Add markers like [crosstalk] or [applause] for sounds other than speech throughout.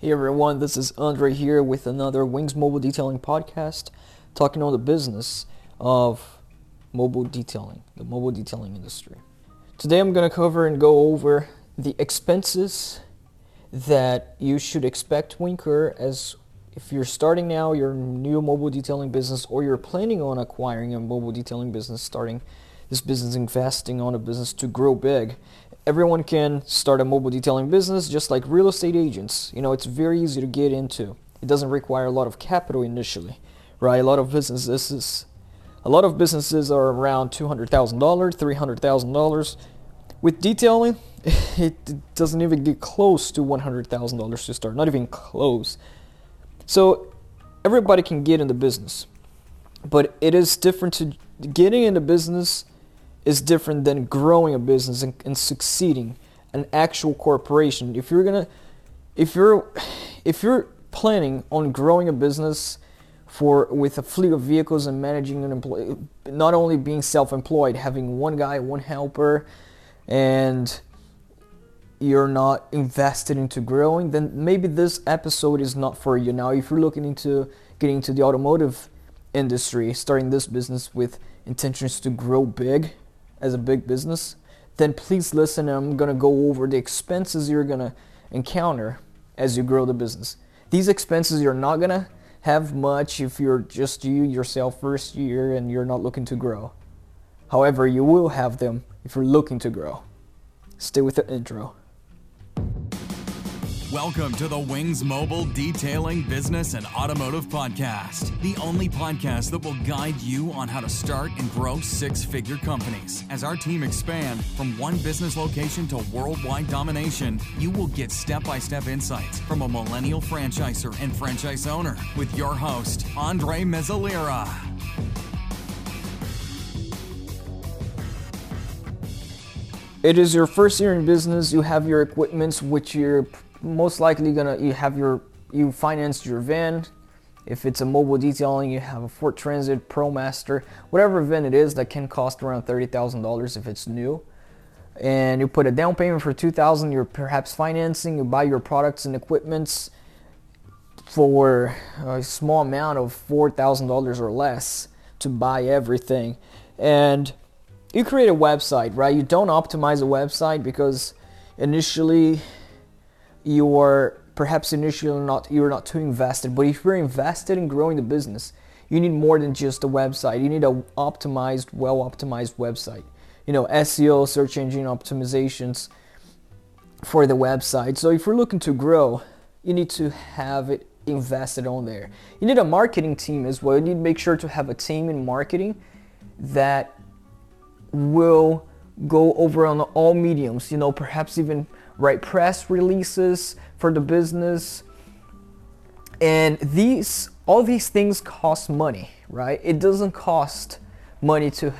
Hey everyone, this is Andre here with another Wings Mobile Detailing podcast, talking on the business of mobile detailing, the mobile detailing industry. Today I'm going to cover and go over the expenses that you should expect to incur as if you're starting now your new mobile detailing business or you're planning on acquiring a mobile detailing business, starting this business, investing on a business to grow big everyone can start a mobile detailing business just like real estate agents. You know, it's very easy to get into. It doesn't require a lot of capital initially, right? A lot of businesses is, a lot of businesses are around $200,000, $300,000. With detailing, [laughs] it doesn't even get close to $100,000 to start, not even close. So everybody can get into business. But it is different to getting into business is different than growing a business and, and succeeding an actual corporation. If you're gonna, if you're, if you're planning on growing a business for with a fleet of vehicles and managing an employee, not only being self-employed, having one guy, one helper, and you're not invested into growing, then maybe this episode is not for you. Now, if you're looking into getting into the automotive industry, starting this business with intentions to grow big, as a big business, then please listen. I'm going to go over the expenses you're going to encounter as you grow the business. These expenses you're not going to have much if you're just you yourself first year and you're not looking to grow. However, you will have them if you're looking to grow. Stay with the intro. Welcome to the Wings Mobile Detailing Business and Automotive Podcast, the only podcast that will guide you on how to start and grow six figure companies. As our team expand from one business location to worldwide domination, you will get step by step insights from a millennial franchisor and franchise owner with your host, Andre Mezzalira. It is your first year in business, you have your equipments which you're most likely gonna you have your you financed your van. If it's a mobile detailing, you have a Ford Transit ProMaster, whatever van it is that can cost around thirty thousand dollars if it's new. And you put a down payment for two thousand. You're perhaps financing. You buy your products and equipments for a small amount of four thousand dollars or less to buy everything, and you create a website, right? You don't optimize a website because initially you're perhaps initially not you're not too invested, but if you're invested in growing the business, you need more than just a website. You need a optimized, well optimized website. You know, SEO, search engine optimizations for the website. So if you're looking to grow, you need to have it invested on there. You need a marketing team as well. You need to make sure to have a team in marketing that will go over on all mediums, you know, perhaps even write press releases for the business. And these all these things cost money, right? It doesn't cost money to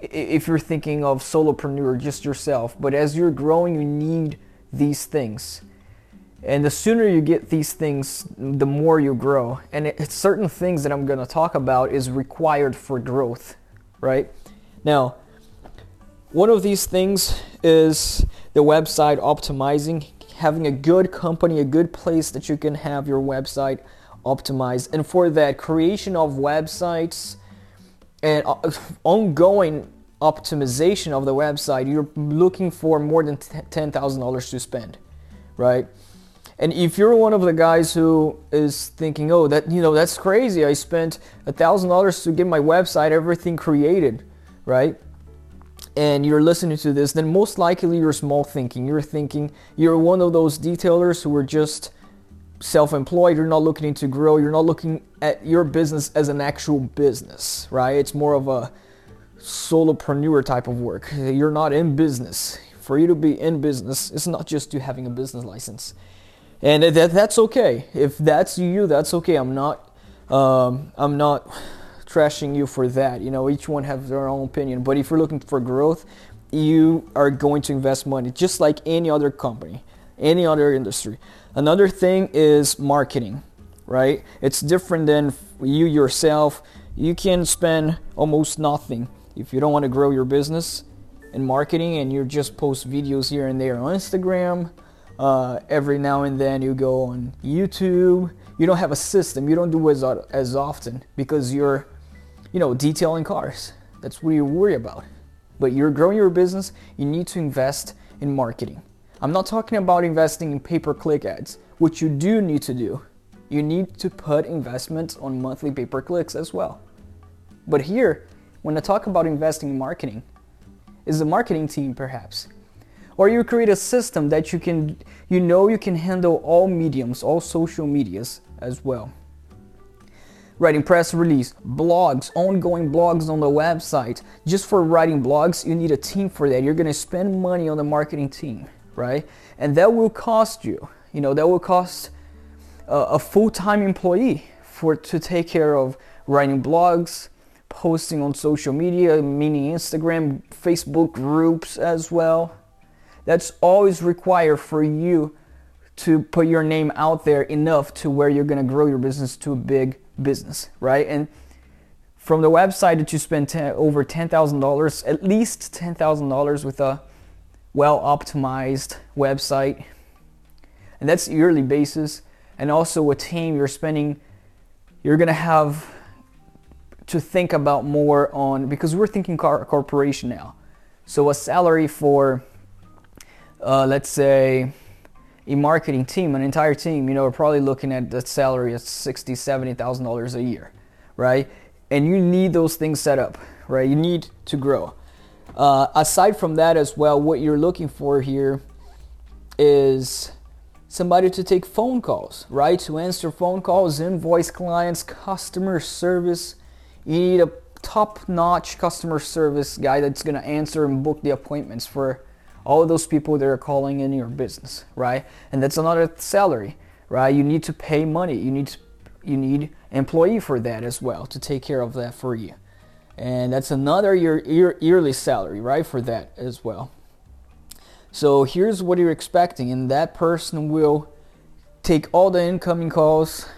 if you're thinking of solopreneur just yourself, but as you're growing you need these things. And the sooner you get these things, the more you grow. And it's certain things that I'm going to talk about is required for growth, right? Now, one of these things is the website optimizing, having a good company, a good place that you can have your website optimized. And for that, creation of websites and uh, [laughs] ongoing optimization of the website, you're looking for more than $10,000 to spend, right? And if you're one of the guys who is thinking, oh, that you know that's crazy, I spent a thousand dollars to get my website, everything created, right? And you're listening to this, then most likely you're small thinking. You're thinking you're one of those detailers who are just self-employed. You're not looking to grow. You're not looking at your business as an actual business, right? It's more of a solopreneur type of work. You're not in business. For you to be in business, it's not just you having a business license, and that that's okay. If that's you, that's okay. I'm not. Um, I'm not trashing you for that. You know, each one has their own opinion. But if you're looking for growth, you are going to invest money just like any other company, any other industry. Another thing is marketing, right? It's different than you yourself. You can spend almost nothing if you don't want to grow your business in marketing and you just post videos here and there on Instagram, Uh, every now and then you go on YouTube. You don't have a system. You don't do as as often because you're, you know, detailing cars. That's what you worry about. But you're growing your business. You need to invest in marketing. I'm not talking about investing in pay-per-click ads, which you do need to do. You need to put investments on monthly pay-per-clicks as well. But here, when I talk about investing in marketing, is the marketing team perhaps or you create a system that you can you know you can handle all mediums all social medias as well writing press release blogs ongoing blogs on the website. Just for writing blogs you need a team for that. You're to spend money on the marketing team right? And that will cost you. You know that will cost a, a full-time employee for to take care of writing blogs posting on social media meaning instagram facebook groups as well. That's always required for you to put your name out there enough to where you're going to grow your business to a big business, right? And from the website that you spend ten, over $10,000, at least $10,000 with a well optimized website, and that's yearly basis, and also a team you're spending, you're going to have to think about more on because we're thinking car corporation now. So a salary for uh, let's say a marketing team, an entire team, you know, we're probably looking at the salary of sixty, seventy thousand dollars a year, right? And you need those things set up, right? You need to grow. Uh, aside from that, as well, what you're looking for here is somebody to take phone calls, right? To answer phone calls, invoice clients, customer service. You need a top-notch customer service guy that's going to answer and book the appointments for all those people that are calling in your business, right? And that's another salary, right? You need to pay money. You need you need employee for that as well to take care of that for you. And that's another year, year, yearly salary, right? For that as well. So here's what you're expecting, and that person will take all the incoming calls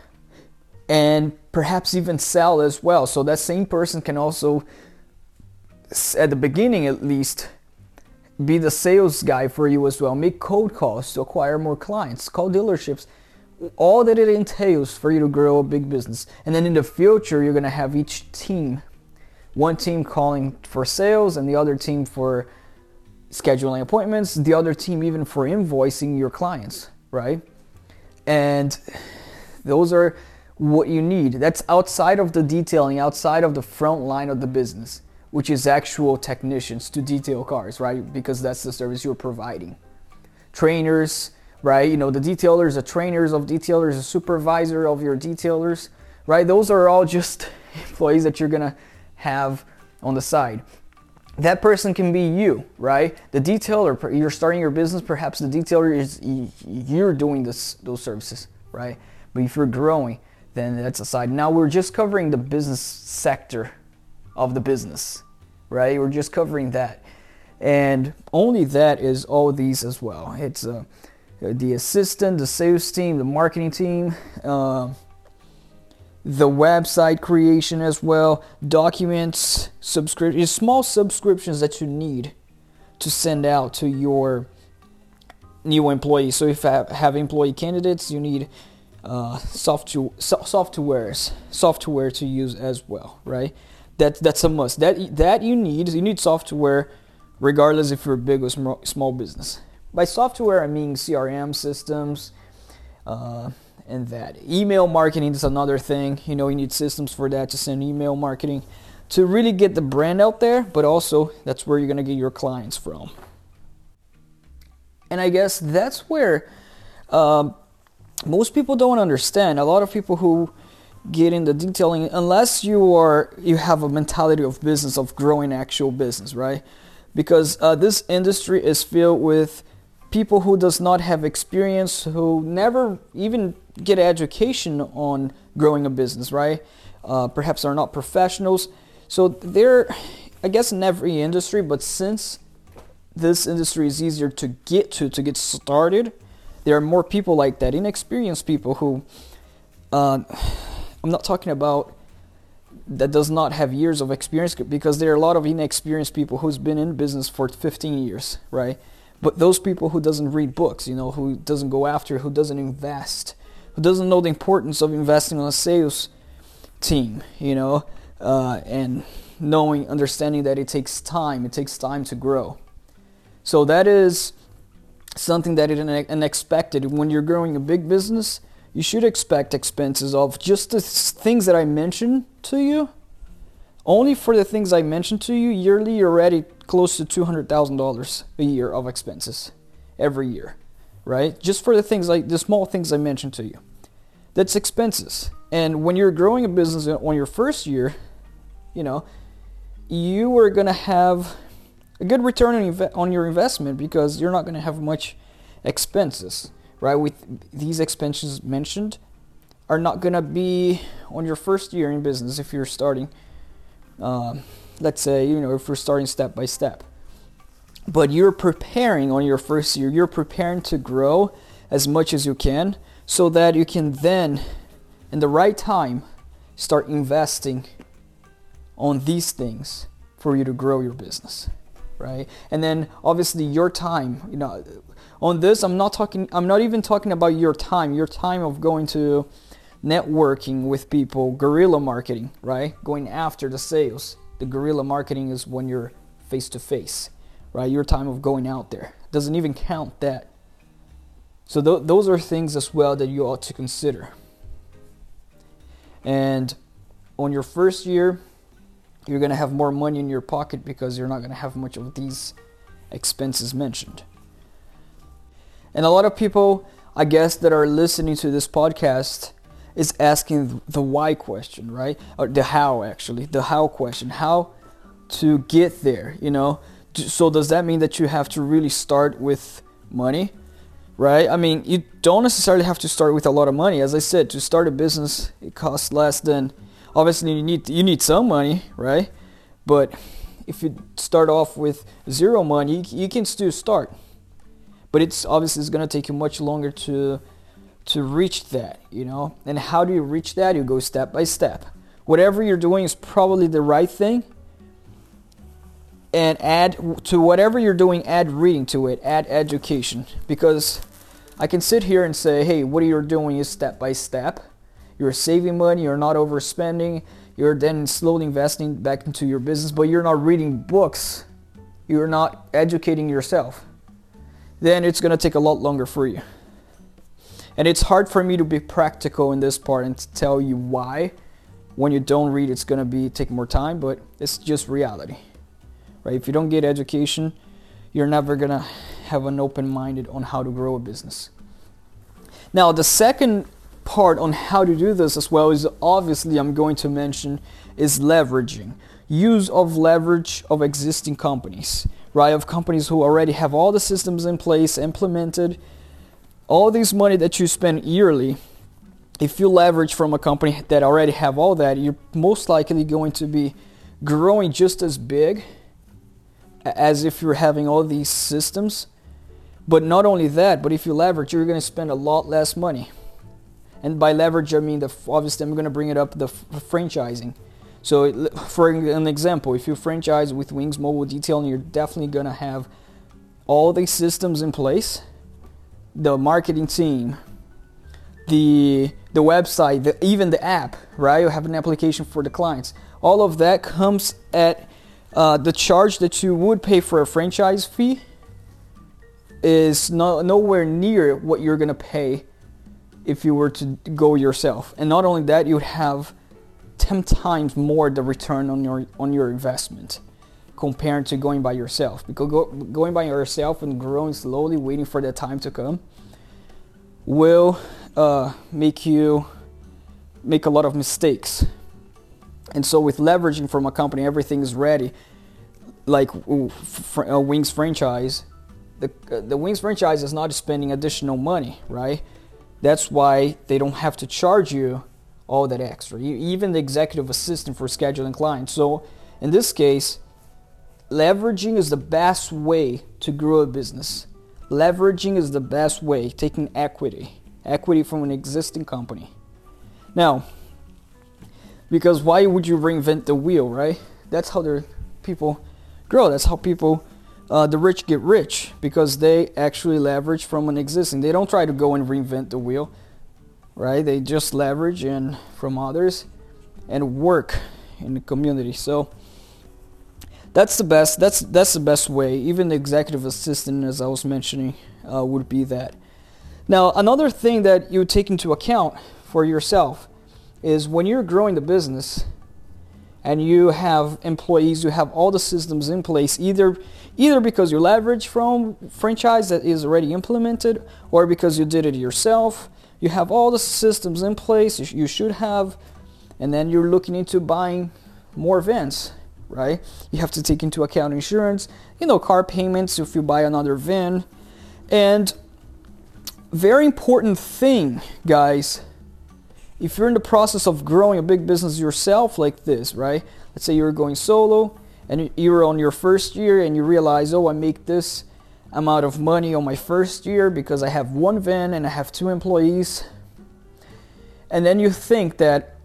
and perhaps even sell as well. So that same person can also, at the beginning at least, be the sales guy for you as well. Make cold calls to acquire more clients, call dealerships, all that it entails for you to grow a big business. And then in the future, you're going to have each team one team calling for sales and the other team for scheduling appointments, the other team even for invoicing your clients, right? And those are what you need. That's outside of the detailing, outside of the front line of the business which is actual technicians to detail cars, right? Because that's the service you're providing. Trainers, right? You know, the detailers, the trainers of detailers, the supervisor of your detailers, right? Those are all just [laughs] employees that you're gonna have on the side. That person can be you, right? The detailer, you're starting your business, perhaps the detailer is you're doing this those services, right? But if you're growing, then that's aside. Now we're just covering the business sector of the business, right? We're just covering that. And only that is all these as well. It's uh, the assistant, the sales team, the marketing team, uh, the website creation as well, documents, subscriptions, small subscriptions that you need to send out to your new employees. So if you have employee candidates, you need uh, software, softwares, software to use as well, right? That that's a must. That that you need. You need software, regardless if you're a big or small business. By software, I mean CRM systems, uh, and that email marketing is another thing. You know, you need systems for that to send email marketing to really get the brand out there. But also, that's where you're gonna get your clients from. And I guess that's where uh, most people don't understand. A lot of people who get the detailing unless you are you have a mentality of business of growing actual business right? Because uh, this industry is filled with people who does not have experience who never even get education on growing a business right? Uh, perhaps are not professionals. So they're i guess in every industry but since this industry is easier to get to to get started there are more people like that inexperienced people who uh, I'm not talking about that does not have years of experience because there are a lot of inexperienced people who's been in business for 15 years, right? But those people who doesn't read books, you know, who doesn't go after, who doesn't invest, who doesn't know the importance of investing on a sales team, you know, uh, and knowing, understanding that it takes time, it takes time to grow. So that is something that is unexpected. When you're growing a big business, you should expect expenses of just the things that I mentioned to you. Only for the things I mentioned to you, yearly, you're already close to $200,000 a year of expenses every year, right? Just for the things like the small things I mentioned to you. That's expenses. And when you're growing a business on your first year, you know, you are going to have a good return on, your investment because you're not going to have much expenses, right? With these expenses mentioned are not to be on your first year in business if you're starting uh, let's say you know if we're starting step by step but you're preparing on your first year you're preparing to grow as much as you can so that you can then in the right time start investing on these things for you to grow your business right? And then obviously your time you know on this i'm not talking i'm not even talking about your time your time of going to networking with people guerrilla marketing right? Going after the sales. The guerrilla marketing is when you're face to face right? Your time of going out there. Doesn't even count that. So th- those are things as well that you ought to consider. And on your first year you're going to have more money in your pocket because you're not going to have much of these expenses mentioned. And a lot of people, I guess, that are listening to this podcast is asking the why question, right? Or the how, actually, the how question. How to get there, you know? So, does that mean that you have to really start with money? Right? I mean, you don't necessarily have to start with a lot of money. As I said, to start a business, it costs less than obviously you need you need some money, right? But if you start off with zero money, you, you can still start. But it's obviously it's gonna take you much longer to to reach that, you know. And how do you reach that? You go step by step. Whatever you're doing is probably the right thing. And add to whatever you're doing, add reading to it, add education. Because I can sit here and say, hey, what you're doing is step by step you're saving money, you're not overspending, you're then slowly investing back into your business, but you're not reading books, you're not educating yourself, then it's going to take a lot longer for you. And it's hard for me to be practical in this part and to tell you why. When you don't read, it's going to be take more time, but it's just reality. Right? If you don't get education, you're never going to have an open minded on how to grow a business. Now, the second part on how to do this as well is obviously I'm going to mention is leveraging. Use of leverage of existing companies, right? Of companies who already have all the systems in place, implemented. All this money that you spend yearly, if you leverage from a company that already have all that, you're most likely going to be growing just as big as if you're having all these systems. But not only that, but if you leverage, you're going to spend a lot less money. And by leverage, I mean the obviously I'm going to bring it up the franchising. So, for an example, if you franchise with Wings Mobile Detailing, you're definitely going to have all the systems in place, the marketing team, the the website, the, even the app, right? You have an application for the clients. All of that comes at uh, the charge that you would pay for a franchise fee is no, nowhere near what you're to pay if you were to go yourself. And not only that, you would have 10 times more the return on your on your investment compared to going by yourself. Because go, going by yourself and growing slowly, waiting for the time to come, will uh, make you make a lot of mistakes. And so, with leveraging from a company, everything is ready. Like uh, Wings franchise, the uh, the Wings franchise is not spending additional money, right? That's why they don't have to charge you all that extra. even the executive assistant for scheduling clients. So in this case, leveraging is the best way to grow a business. Leveraging is the best way, taking equity, equity from an existing company. Now, because why would you reinvent the wheel, right? That's how the people grow. That's how people uh, the rich get rich because they actually leverage from an existing. They don't try to go and reinvent the wheel, right? They just leverage and from others and work in the community. So that's the best. That's that's the best way. Even the executive assistant, as I was mentioning, uh, would be that. Now, another thing that you take into account for yourself is when you're growing the business and you have employees, you have all the systems in place, either either because you leverage from franchise that is already implemented, or because you did it yourself. You have all the systems in place you should have, and then you're looking into buying more vans, right? You have to take into account insurance, you know, car payments if you buy another van, and very important thing, guys if you're in the process of growing a big business yourself like this, right? Let's say you're going solo and you're on your first year and you realize, oh, I make this amount of money on my first year because I have one van and I have two employees. And then you think that,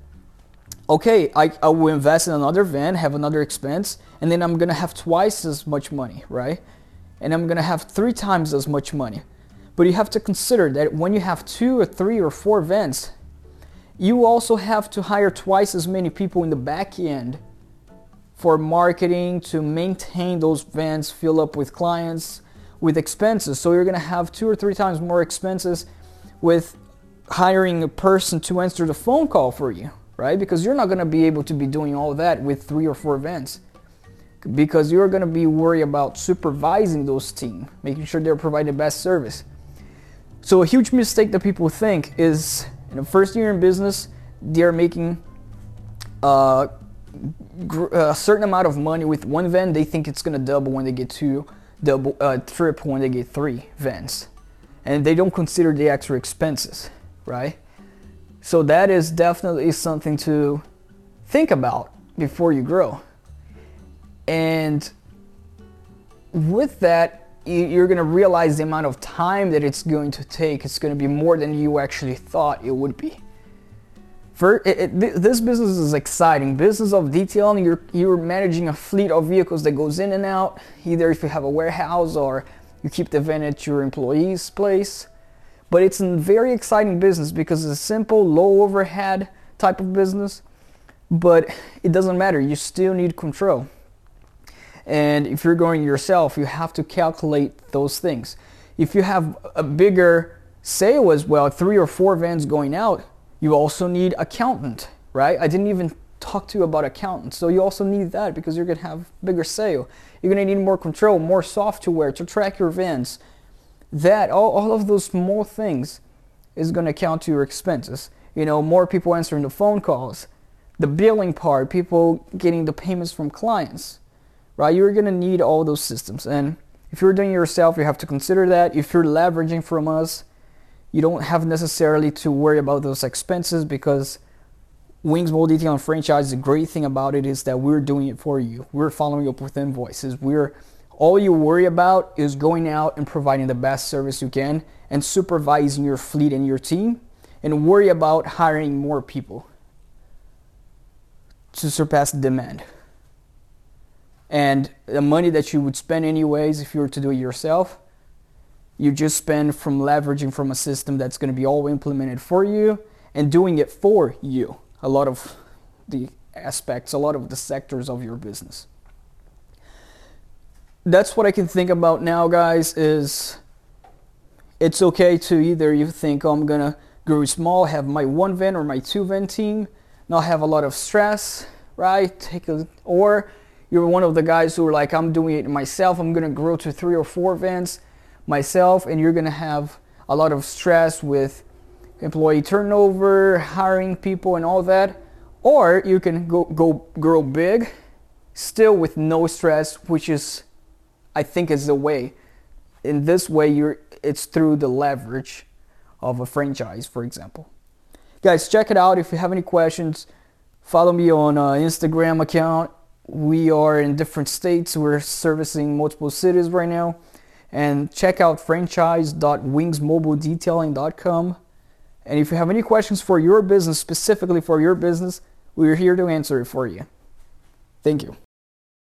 okay, I, I will invest in another van, have another expense, and then I'm gonna have twice as much money, right? And I'm gonna have three times as much money. But you have to consider that when you have two or three or four vans, you also have to hire twice as many people in the back end for marketing to maintain those vans fill up with clients with expenses. So you're going to have two or three times more expenses with hiring a person to answer the phone call for you right? Because you're not going to be able to be doing all that with three or four vans. Because you're going to be worried about supervising those team making sure they're providing the best service. So a huge mistake that people think is in the first year in business, they're making uh, a certain amount of money with one van. They think it's gonna double when they get two, double, uh, triple when they get three vans, and they don't consider the extra expenses, right? So that is definitely something to think about before you grow. And with that, you're going to realize the amount of time that it's going to take. It's going to be more than you actually thought it would be. It, it, this business is exciting. Business of detailing, you're you're managing a fleet of vehicles that goes in and out. Either if you have a warehouse or you keep the van at your employee's place. But it's a very exciting business because it's a simple, low overhead type of business. But it doesn't matter. You still need control. And if you're going yourself, you have to calculate those things. If you have a bigger sale as well, three or four vans going out, you also need accountant, right? I didn't even talk to you about accountant. So you also need that because you're gonna have bigger sale. You're gonna need more control, more software to track your vans. That all, all of those small things is gonna count to your expenses. You know, more people answering the phone calls, the billing part, people getting the payments from clients right? You're gonna need all those systems. And if you're doing it yourself, you have to consider that. If you're leveraging from us, you don't have necessarily to worry about those expenses because Wings Mobile Detailing Franchise, the great thing about it is that we're doing it for you. We're following up with invoices. We're all you worry about is going out and providing the best service you can and supervising your fleet and your team and worry about hiring more people to surpass demand and the money that you would spend anyways if you were to do it yourself you just spend from leveraging from a system that's going to be all implemented for you and doing it for you. A lot of the aspects a lot of the sectors of your business. That's what i can think about now guys is it's okay to either you think oh, i'm going to grow small have my one van or my two van team not have a lot of stress right? Take a or you're one of the guys who are like, I'm doing it myself. I'm going to grow to three or four vans myself, and you're going to have a lot of stress with employee turnover, hiring people, and all that. Or you can go, go grow big, still with no stress, which is, I think, is the way. In this way, you're it's through the leverage of a franchise, for example. Guys, check it out. If you have any questions, follow me on uh, Instagram account we are in different states. We're servicing multiple cities right now. And check out franchise.wingsmobiledetailing.com. And if you have any questions for your business, specifically for your business, we're here to answer it for you. Thank you.